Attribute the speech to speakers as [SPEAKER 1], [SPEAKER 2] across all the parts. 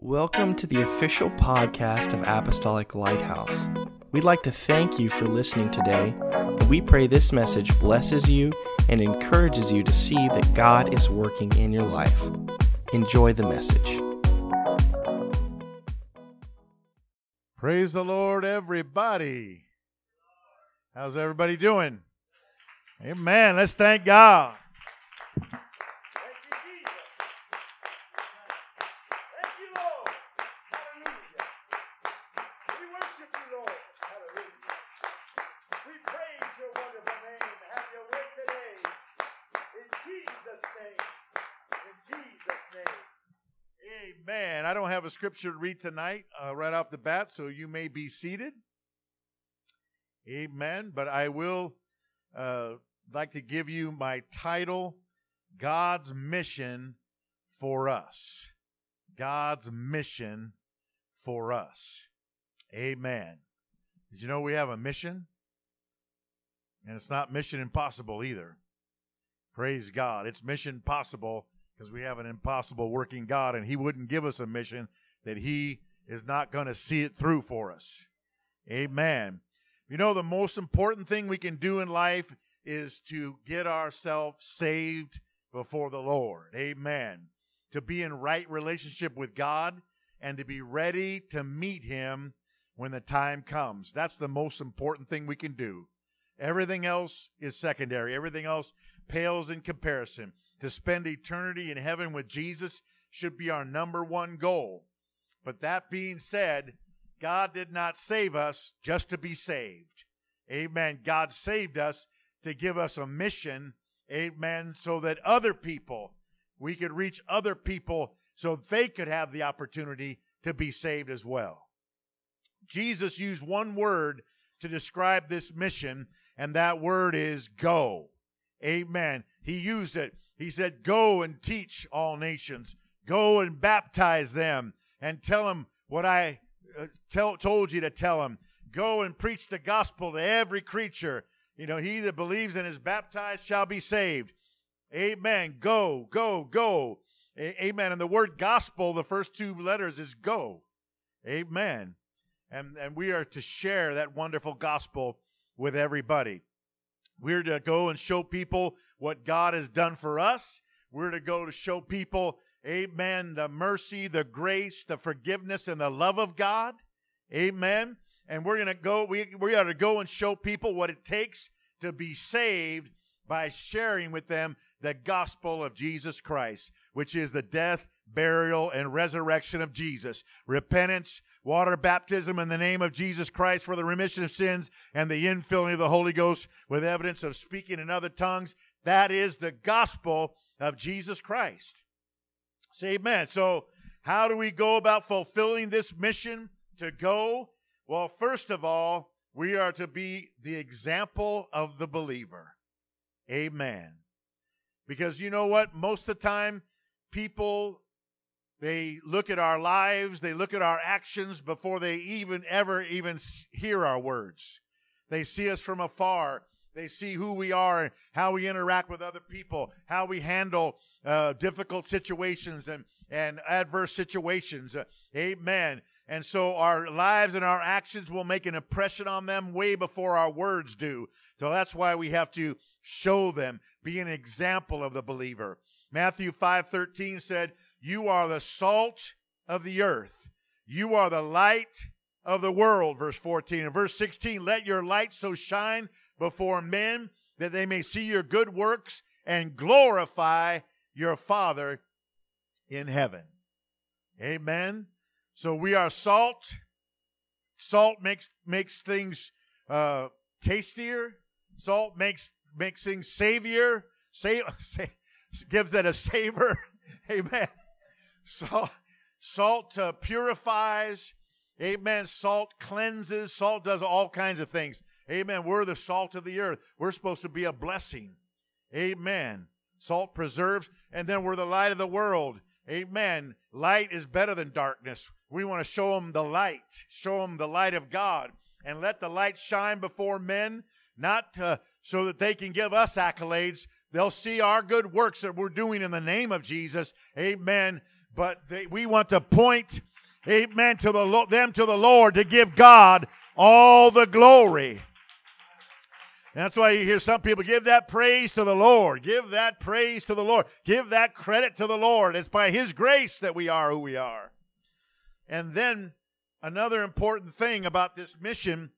[SPEAKER 1] Welcome to the official podcast of Apostolic Lighthouse. We'd like to thank you for listening today, and we pray this message blesses you and encourages you to see that God is working in your life. Enjoy the message.
[SPEAKER 2] Praise the Lord, everybody. How's everybody doing? Amen. Let's thank God. Amen. I don't have a scripture to read tonight uh, right off the bat, so you may be seated. Amen. But I will uh, like to give you my title God's Mission for Us. God's Mission for Us. Amen. Did you know we have a mission? And it's not mission impossible either. Praise God. It's mission possible because we have an impossible working God, and He wouldn't give us a mission that He is not going to see it through for us. Amen. You know, the most important thing we can do in life is to get ourselves saved before the Lord. Amen. To be in right relationship with God and to be ready to meet Him when the time comes. That's the most important thing we can do. Everything else is secondary, everything else pales in comparison to spend eternity in heaven with Jesus should be our number one goal. But that being said, God did not save us just to be saved. Amen. God saved us to give us a mission. Amen. So that other people, we could reach other people so they could have the opportunity to be saved as well. Jesus used one word to describe this mission, and that word is go. Amen. He used it he said, Go and teach all nations, go and baptize them, and tell them what I uh, tell, told you to tell them. Go and preach the gospel to every creature. You know, he that believes and is baptized shall be saved. Amen. Go, go, go. A- amen. And the word gospel, the first two letters is go. Amen. And, and we are to share that wonderful gospel with everybody. We're to go and show people what God has done for us. We're to go to show people, amen, the mercy, the grace, the forgiveness, and the love of God. Amen. And we're going to go, we, we are to go and show people what it takes to be saved by sharing with them the gospel of Jesus Christ, which is the death, burial, and resurrection of Jesus. Repentance, water baptism in the name of Jesus Christ for the remission of sins, and the infilling of the Holy Ghost with evidence of speaking in other tongues. That is the gospel of Jesus Christ. Say amen. So, how do we go about fulfilling this mission to go? Well, first of all, we are to be the example of the believer. Amen. Because you know what? Most of the time, people they look at our lives, they look at our actions before they even ever even hear our words. They see us from afar. They see who we are how we interact with other people, how we handle uh, difficult situations and, and adverse situations. Uh, amen. And so our lives and our actions will make an impression on them way before our words do. So that's why we have to show them, be an example of the believer. Matthew 5:13 said, "You are the salt of the earth. You are the light of the world." Verse 14 and verse 16, "Let your light so shine before men that they may see your good works and glorify your Father in heaven." Amen. So we are salt. Salt makes makes things uh, tastier. Salt makes makes things savior. Say, say, gives it a savor. Amen. Salt, salt uh, purifies. Amen. Salt cleanses. Salt does all kinds of things. Amen. We're the salt of the earth. We're supposed to be a blessing. Amen. Salt preserves, and then we're the light of the world. Amen. Light is better than darkness. We want to show them the light, show them the light of God, and let the light shine before men, not to, so that they can give us accolades, They'll see our good works that we're doing in the name of Jesus. Amen. But they, we want to point amen, to the them to the Lord to give God all the glory. That's why you hear some people give that praise to the Lord. Give that praise to the Lord. Give that credit to the Lord. It's by His grace that we are who we are. And then another important thing about this mission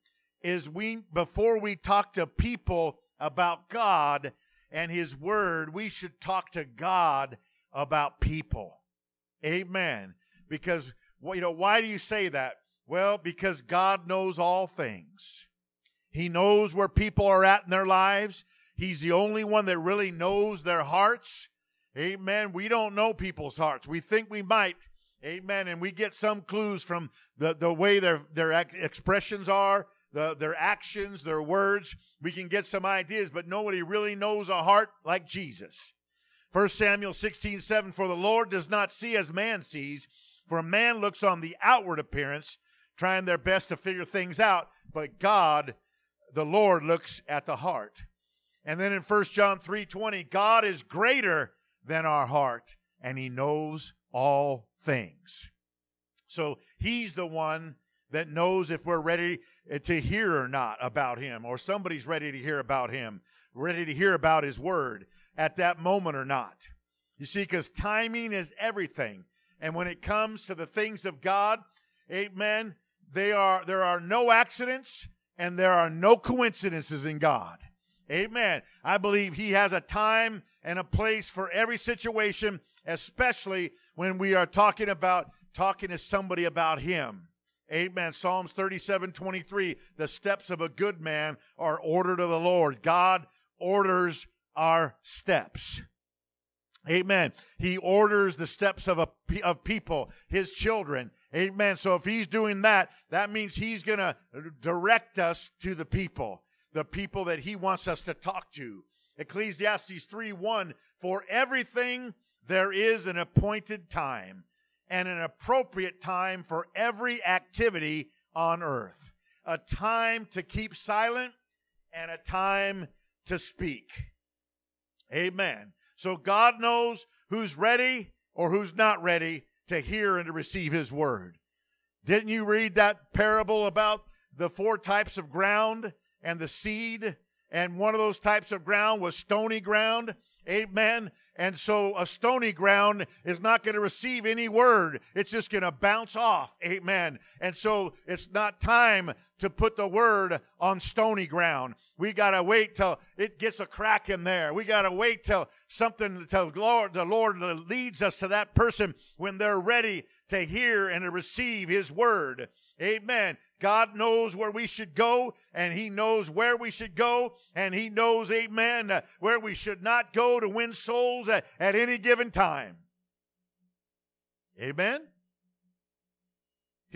[SPEAKER 2] is we before we talk to people about God and his word, we should talk to God about people. Amen. Because you know, why do you say that? Well, because God knows all things. He knows where people are at in their lives. He's the only one that really knows their hearts. Amen. We don't know people's hearts. We think we might, Amen. And we get some clues from the, the way their, their expressions are, the, their actions, their words. We can get some ideas, but nobody really knows a heart like Jesus. 1 Samuel 16, 7, For the Lord does not see as man sees, for man looks on the outward appearance, trying their best to figure things out, but God, the Lord, looks at the heart. And then in 1 John 3, 20, God is greater than our heart, and he knows all things. So he's the one that knows if we're ready to hear or not about him, or somebody's ready to hear about him, ready to hear about his word at that moment or not. You see, because timing is everything. And when it comes to the things of God, amen, they are there are no accidents and there are no coincidences in God. Amen. I believe he has a time and a place for every situation especially when we are talking about talking to somebody about him. Amen. Psalms 37 23. The steps of a good man are ordered of the Lord. God orders our steps. Amen. He orders the steps of a of people, his children. Amen. So if he's doing that, that means he's going to direct us to the people, the people that he wants us to talk to. Ecclesiastes 3 1 For everything there is an appointed time and an appropriate time for every activity on earth. A time to keep silent and a time to speak. Amen. So God knows who's ready or who's not ready to hear and to receive his word. Didn't you read that parable about the four types of ground and the seed? And one of those types of ground was stony ground. Amen. And so a stony ground is not going to receive any word. It's just going to bounce off. Amen. And so it's not time to put the word on stony ground. We got to wait till it gets a crack in there. We got to wait till something, till Lord, the Lord leads us to that person when they're ready to hear and to receive his word. Amen. God knows where we should go, and He knows where we should go, and He knows, amen, uh, where we should not go to win souls at, at any given time. Amen.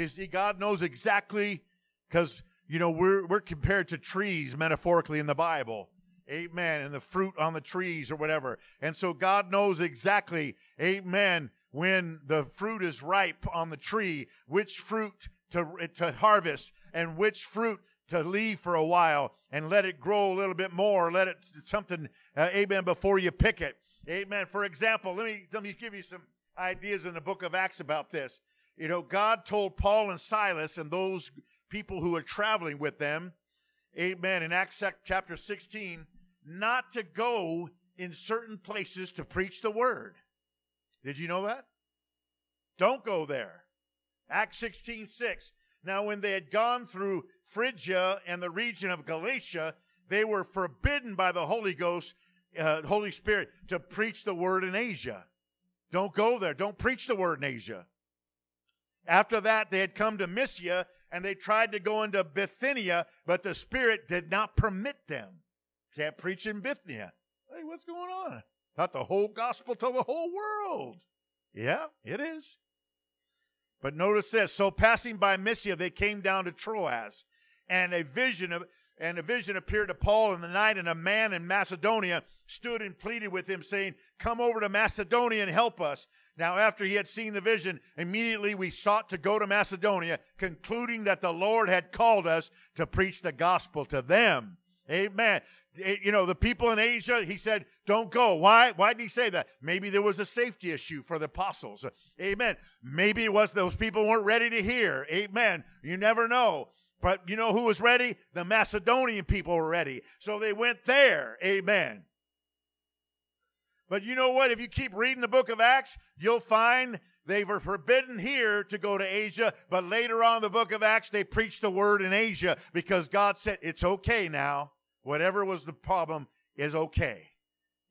[SPEAKER 2] See, God knows exactly because you know we're we're compared to trees metaphorically in the Bible. Amen. And the fruit on the trees or whatever. And so God knows exactly, amen, when the fruit is ripe on the tree, which fruit to, to harvest and which fruit to leave for a while and let it grow a little bit more. Let it something, uh, amen, before you pick it. Amen. For example, let me, let me give you some ideas in the book of Acts about this. You know, God told Paul and Silas and those people who were traveling with them, amen, in Acts chapter 16, not to go in certain places to preach the word. Did you know that? Don't go there. Acts 16 6. Now, when they had gone through Phrygia and the region of Galatia, they were forbidden by the Holy Ghost, uh, Holy Spirit, to preach the word in Asia. Don't go there. Don't preach the word in Asia. After that, they had come to Mysia and they tried to go into Bithynia, but the Spirit did not permit them. Can't preach in Bithynia. Hey, what's going on? Not the whole gospel to the whole world. Yeah, it is. But notice this. So passing by Mysia, they came down to Troas, and a vision of and a vision appeared to Paul in the night, and a man in Macedonia stood and pleaded with him, saying, Come over to Macedonia and help us. Now, after he had seen the vision, immediately we sought to go to Macedonia, concluding that the Lord had called us to preach the gospel to them. Amen. Eh, you know, the people in Asia, he said, don't go. Why? Why did he say that? Maybe there was a safety issue for the apostles. Amen. Maybe it was those people weren't ready to hear. Amen. You never know. But you know who was ready? The Macedonian people were ready. So they went there. Amen. But you know what? If you keep reading the book of Acts, you'll find they were forbidden here to go to Asia, but later on the book of Acts, they preached the word in Asia because God said, it's okay now. Whatever was the problem is okay.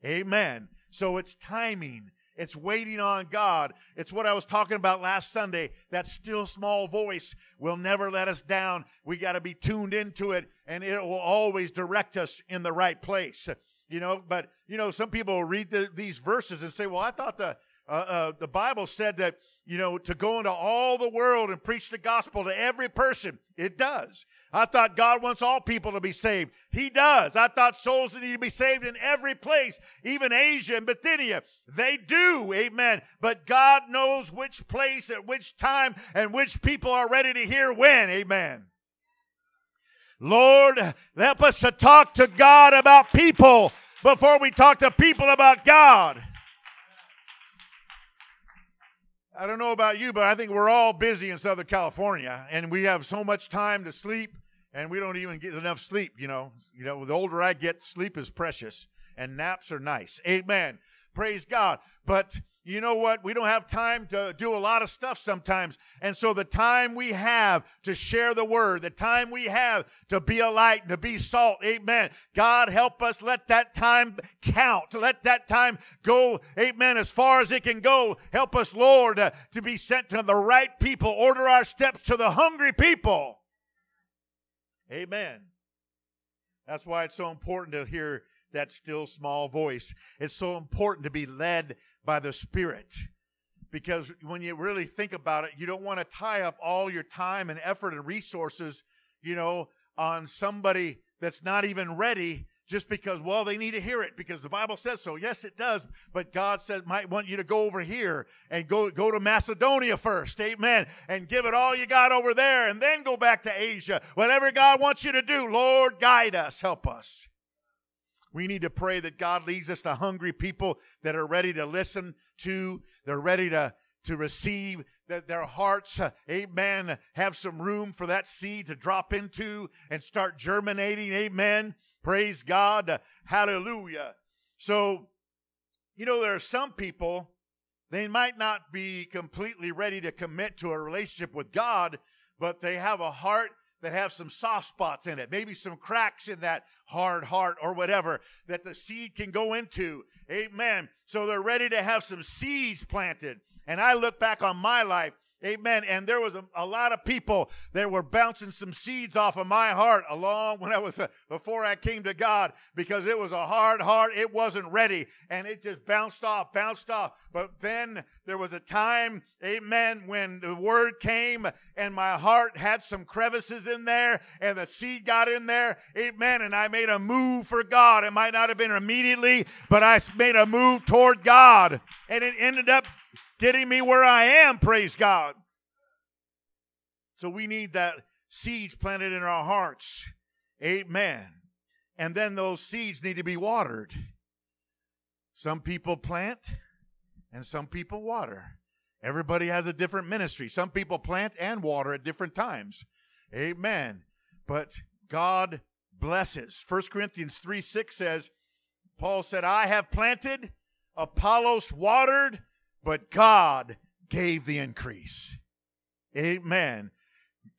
[SPEAKER 2] Amen. So it's timing. It's waiting on God. It's what I was talking about last Sunday. That still small voice will never let us down. We got to be tuned into it and it will always direct us in the right place. You know, but you know, some people read the, these verses and say, "Well, I thought the uh, uh, the Bible said that, you know, to go into all the world and preach the gospel to every person. It does. I thought God wants all people to be saved. He does. I thought souls need to be saved in every place, even Asia and Bithynia. They do. Amen. But God knows which place at which time and which people are ready to hear when. Amen. Lord, help us to talk to God about people before we talk to people about God. I don't know about you, but I think we're all busy in Southern California, and we have so much time to sleep, and we don't even get enough sleep. You know, you know. The older I get, sleep is precious, and naps are nice. Amen. Praise God. But you know what? We don't have time to do a lot of stuff sometimes. And so the time we have to share the word, the time we have to be a light, and to be salt, amen. God help us let that time count. Let that time go, amen, as far as it can go. Help us, Lord, uh, to be sent to the right people. Order our steps to the hungry people. Amen. That's why it's so important to hear that still small voice. It's so important to be led by the Spirit. Because when you really think about it, you don't want to tie up all your time and effort and resources, you know, on somebody that's not even ready just because, well, they need to hear it because the Bible says so. Yes, it does. But God says, might want you to go over here and go, go to Macedonia first. Amen. And give it all you got over there and then go back to Asia. Whatever God wants you to do, Lord, guide us. Help us. We need to pray that God leads us to hungry people that are ready to listen to, they're ready to, to receive, that their hearts, uh, amen, have some room for that seed to drop into and start germinating. Amen. Praise God. Hallelujah. So, you know, there are some people, they might not be completely ready to commit to a relationship with God, but they have a heart that have some soft spots in it, maybe some cracks in that hard heart or whatever that the seed can go into. Amen. So they're ready to have some seeds planted. And I look back on my life Amen. And there was a, a, lot of people that were bouncing some seeds off of my heart along when I was, uh, before I came to God, because it was a hard heart. It wasn't ready. And it just bounced off, bounced off. But then there was a time, amen, when the word came and my heart had some crevices in there and the seed got in there. Amen. And I made a move for God. It might not have been immediately, but I made a move toward God. And it ended up getting me where I am, praise God. So we need that seeds planted in our hearts. Amen. And then those seeds need to be watered. Some people plant and some people water. Everybody has a different ministry. Some people plant and water at different times. Amen. But God blesses. 1 Corinthians 3 6 says, Paul said, I have planted, Apollos watered, but God gave the increase. Amen.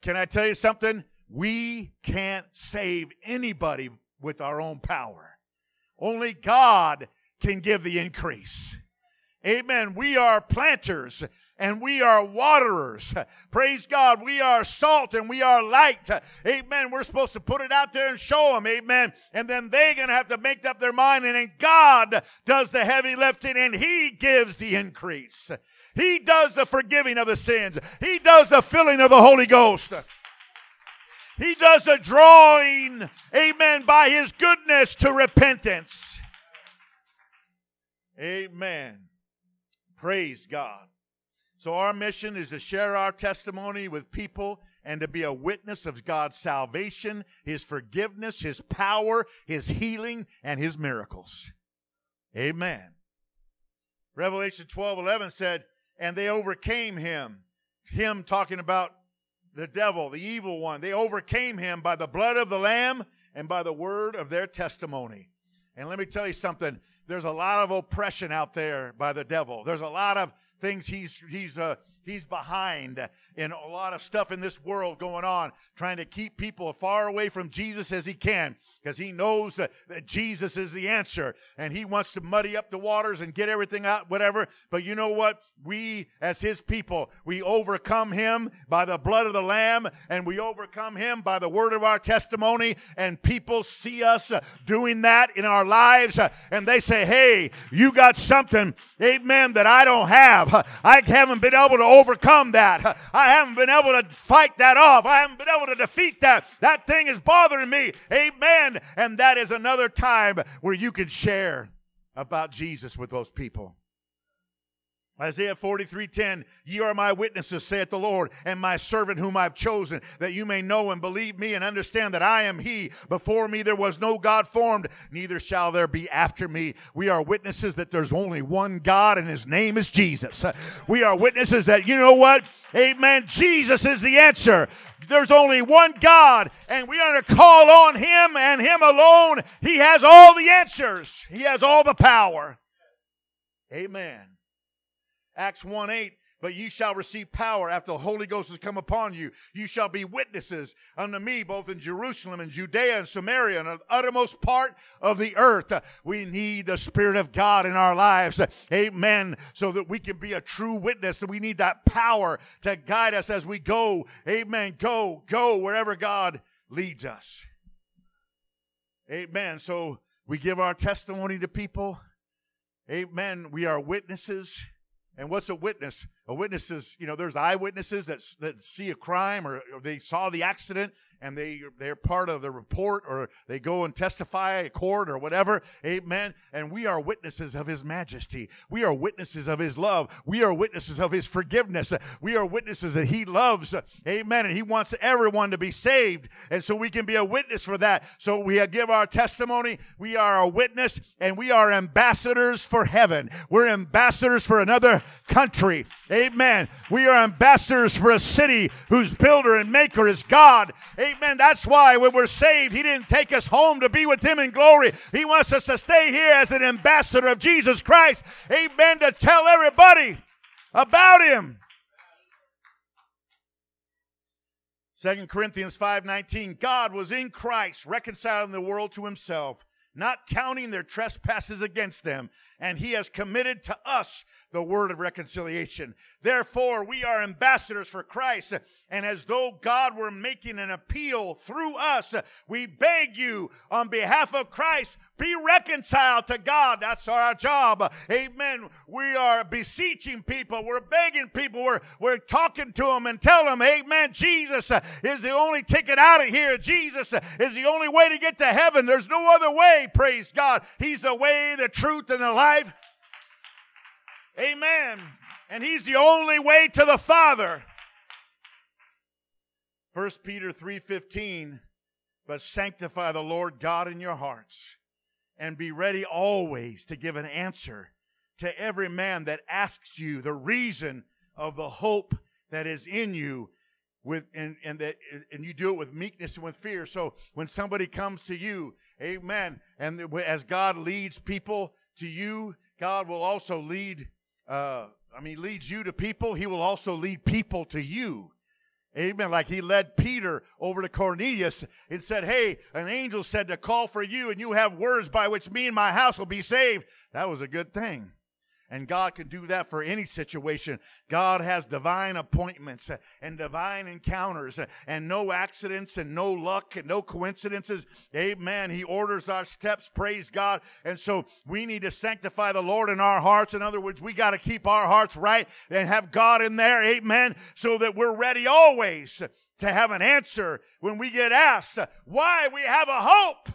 [SPEAKER 2] Can I tell you something? We can't save anybody with our own power. Only God can give the increase. Amen. We are planters and we are waterers. Praise God. We are salt and we are light. Amen. We're supposed to put it out there and show them. Amen. And then they're going to have to make up their mind. And then God does the heavy lifting and He gives the increase. He does the forgiving of the sins. He does the filling of the Holy Ghost. He does the drawing, amen, by His goodness to repentance. Amen. Praise God. So, our mission is to share our testimony with people and to be a witness of God's salvation, His forgiveness, His power, His healing, and His miracles. Amen. Revelation 12 11 said, And they overcame him. Him talking about the devil, the evil one. They overcame him by the blood of the Lamb and by the word of their testimony. And let me tell you something there's a lot of oppression out there by the devil. There's a lot of things he's he's uh, he's behind in a lot of stuff in this world going on, trying to keep people as far away from Jesus as he can because he knows that, that Jesus is the answer and he wants to muddy up the waters and get everything out, whatever. But you know what? We, as his people, we overcome him by the blood of the Lamb and we overcome him by the word of our testimony. And people see us uh, doing that in our lives uh, and they say, Hey, you got something, amen, that I don't have. I haven't been able to overcome that. I haven't been able to fight that off. I haven't been able to defeat that. That thing is bothering me. Amen. And that is another time where you can share about Jesus with those people. Isaiah 43:10 Ye are my witnesses saith the Lord and my servant whom I've chosen that you may know and believe me and understand that I am he. Before me there was no god formed neither shall there be after me. We are witnesses that there's only one God and his name is Jesus. We are witnesses that you know what? Amen. Jesus is the answer there's only one God and we are to call on him and him alone. He has all the answers. He has all the power. Amen. Acts 1 8, but ye shall receive power after the Holy Ghost has come upon you. You shall be witnesses unto me both in Jerusalem and Judea and Samaria and the uttermost part of the earth. We need the Spirit of God in our lives. Amen. So that we can be a true witness. That we need that power to guide us as we go. Amen. Go, go wherever God leads us. Amen. So we give our testimony to people. Amen. We are witnesses. And what's a witness? A witness is, you know, there's eyewitnesses that, that see a crime or, or they saw the accident and they they're part of the report or they go and testify at court or whatever. Amen. And we are witnesses of his majesty. We are witnesses of his love. We are witnesses of his forgiveness. We are witnesses that he loves. Amen. And he wants everyone to be saved. And so we can be a witness for that. So we give our testimony. We are a witness and we are ambassadors for heaven. We're ambassadors for another country. Amen. We are ambassadors for a city whose builder and maker is god. Amen. That's why when we're saved, He didn't take us home to be with Him in glory. He wants us to stay here as an ambassador of Jesus Christ. Amen. To tell everybody about Him. Second Corinthians 5:19 God was in Christ reconciling the world to himself not counting their trespasses against them and he has committed to us the word of reconciliation. Therefore, we are ambassadors for Christ, and as though God were making an appeal through us, we beg you on behalf of Christ, be reconciled to God. That's our job. Amen. We are beseeching people. We're begging people. We're, we're talking to them and tell them, Amen. Jesus is the only ticket out of here. Jesus is the only way to get to heaven. There's no other way. Praise God. He's the way, the truth, and the life. Amen. And he's the only way to the Father. 1 Peter 3:15 But sanctify the Lord God in your hearts and be ready always to give an answer to every man that asks you the reason of the hope that is in you with and, and that and you do it with meekness and with fear so when somebody comes to you amen and as god leads people to you god will also lead uh, I mean, leads you to people, he will also lead people to you. Amen. Like he led Peter over to Cornelius and said, Hey, an angel said to call for you, and you have words by which me and my house will be saved. That was a good thing. And God can do that for any situation. God has divine appointments and divine encounters and no accidents and no luck and no coincidences. Amen. He orders our steps. Praise God. And so we need to sanctify the Lord in our hearts. In other words, we got to keep our hearts right and have God in there. Amen. So that we're ready always to have an answer when we get asked why we have a hope.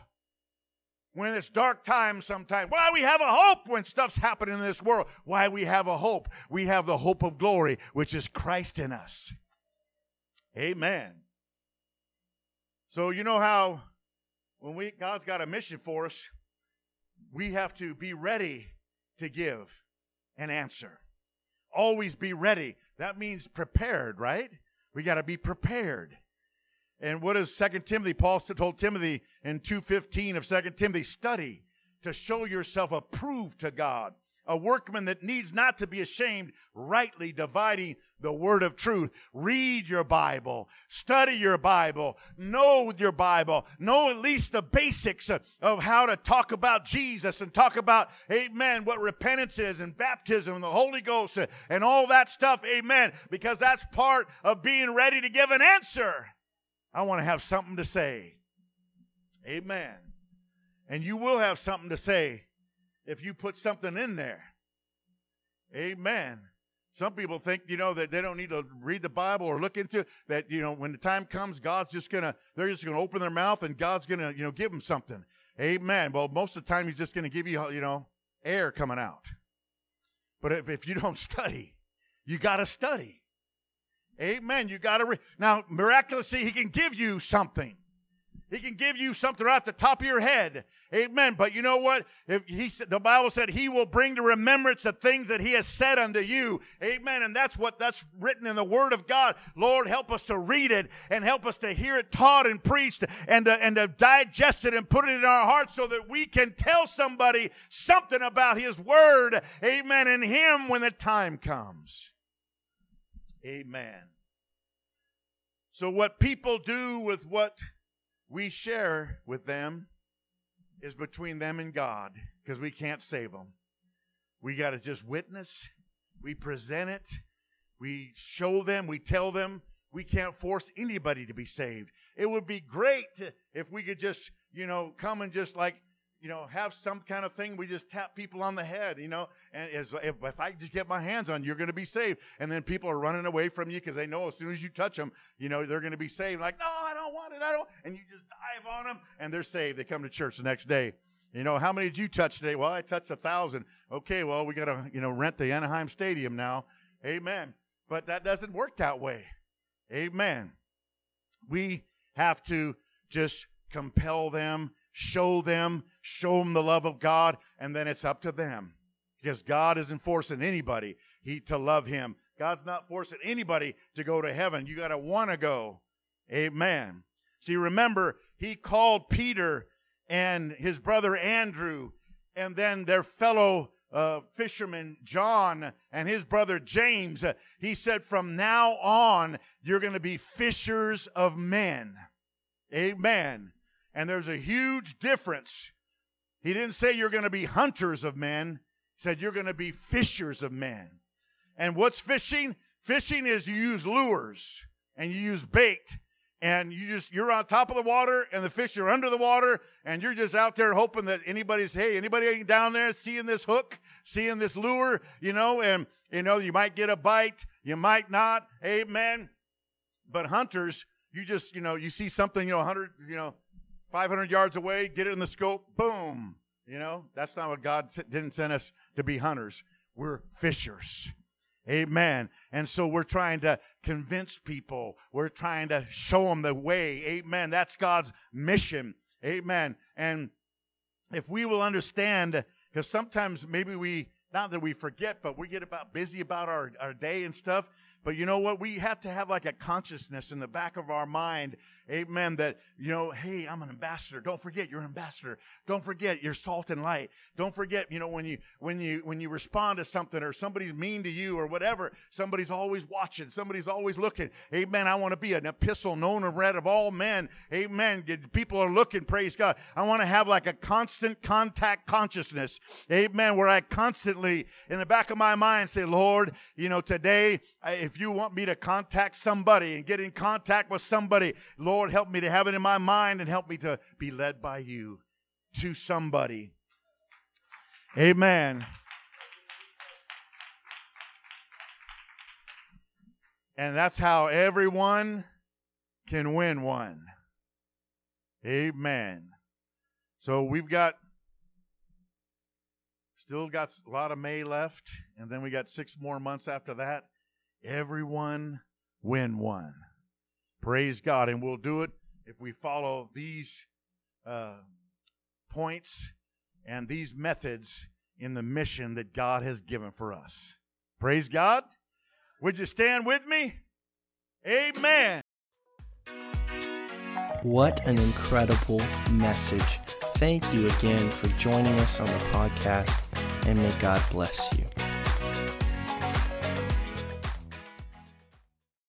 [SPEAKER 2] When it's dark times sometimes. Why we have a hope when stuff's happening in this world. Why we have a hope. We have the hope of glory, which is Christ in us. Amen. So you know how when we God's got a mission for us, we have to be ready to give an answer. Always be ready. That means prepared, right? We got to be prepared. And what is Second Timothy? Paul told Timothy in 2.15 of Second Timothy, study to show yourself approved to God, a workman that needs not to be ashamed, rightly dividing the word of truth. Read your Bible, study your Bible, know your Bible, know at least the basics of, of how to talk about Jesus and talk about, amen, what repentance is and baptism and the Holy Ghost and all that stuff, amen, because that's part of being ready to give an answer. I want to have something to say. Amen. And you will have something to say if you put something in there. Amen. Some people think, you know, that they don't need to read the Bible or look into that, you know, when the time comes, God's just going to, they're just going to open their mouth and God's going to, you know, give them something. Amen. Well, most of the time, He's just going to give you, you know, air coming out. But if, if you don't study, you got to study. Amen. You got to, re- now, miraculously, He can give you something. He can give you something at the top of your head. Amen. But you know what? If he the Bible said he will bring to remembrance the things that he has said unto you. Amen. And that's what that's written in the word of God. Lord, help us to read it and help us to hear it taught and preached and to, and to digest it and put it in our hearts so that we can tell somebody something about his word. Amen. In him when the time comes. Amen. So what people do with what we share with them is between them and God because we can't save them. We got to just witness, we present it, we show them, we tell them. We can't force anybody to be saved. It would be great if we could just, you know, come and just like you know, have some kind of thing. We just tap people on the head, you know, and as, if, if I just get my hands on you, you're going to be saved. And then people are running away from you because they know as soon as you touch them, you know, they're going to be saved. Like, no, I don't want it. I don't. And you just dive on them and they're saved. They come to church the next day. You know, how many did you touch today? Well, I touched a thousand. Okay, well, we got to, you know, rent the Anaheim Stadium now. Amen. But that doesn't work that way. Amen. We have to just compel them show them, show them the love of God, and then it's up to them. Because God isn't forcing anybody he, to love him. God's not forcing anybody to go to heaven. You got to want to go. Amen. See, remember, he called Peter and his brother Andrew and then their fellow uh, fisherman John and his brother James. He said, From now on, you're going to be fishers of men. Amen. And there's a huge difference. He didn't say you're going to be hunters of men. He said you're going to be fishers of men. And what's fishing? Fishing is you use lures and you use bait and you just you're on top of the water and the fish are under the water and you're just out there hoping that anybody's hey anybody down there seeing this hook seeing this lure you know and you know you might get a bite you might not amen but hunters you just you know you see something you know 100 you know 500 yards away, get it in the scope, boom. You know, that's not what God didn't send us to be hunters. We're fishers. Amen. And so we're trying to convince people. We're trying to show them the way. Amen. That's God's mission. Amen. And if we will understand, because sometimes maybe we, not that we forget, but we get about busy about our, our day and stuff. But you know what? We have to have like a consciousness in the back of our mind Amen. That, you know, hey, I'm an ambassador. Don't forget you're an ambassador. Don't forget you're salt and light. Don't forget, you know, when you, when you, when you respond to something or somebody's mean to you or whatever, somebody's always watching. Somebody's always looking. Amen. I want to be an epistle known and read of all men. Amen. People are looking. Praise God. I want to have like a constant contact consciousness. Amen. Where I constantly in the back of my mind say, Lord, you know, today, if you want me to contact somebody and get in contact with somebody, Lord, Lord, help me to have it in my mind and help me to be led by you to somebody. Amen. And that's how everyone can win one. Amen. So we've got Still got a lot of May left, and then we got six more months after that. Everyone win one. Praise God. And we'll do it if we follow these uh, points and these methods in the mission that God has given for us. Praise God. Would you stand with me? Amen.
[SPEAKER 1] What an incredible message. Thank you again for joining us on the podcast, and may God bless you.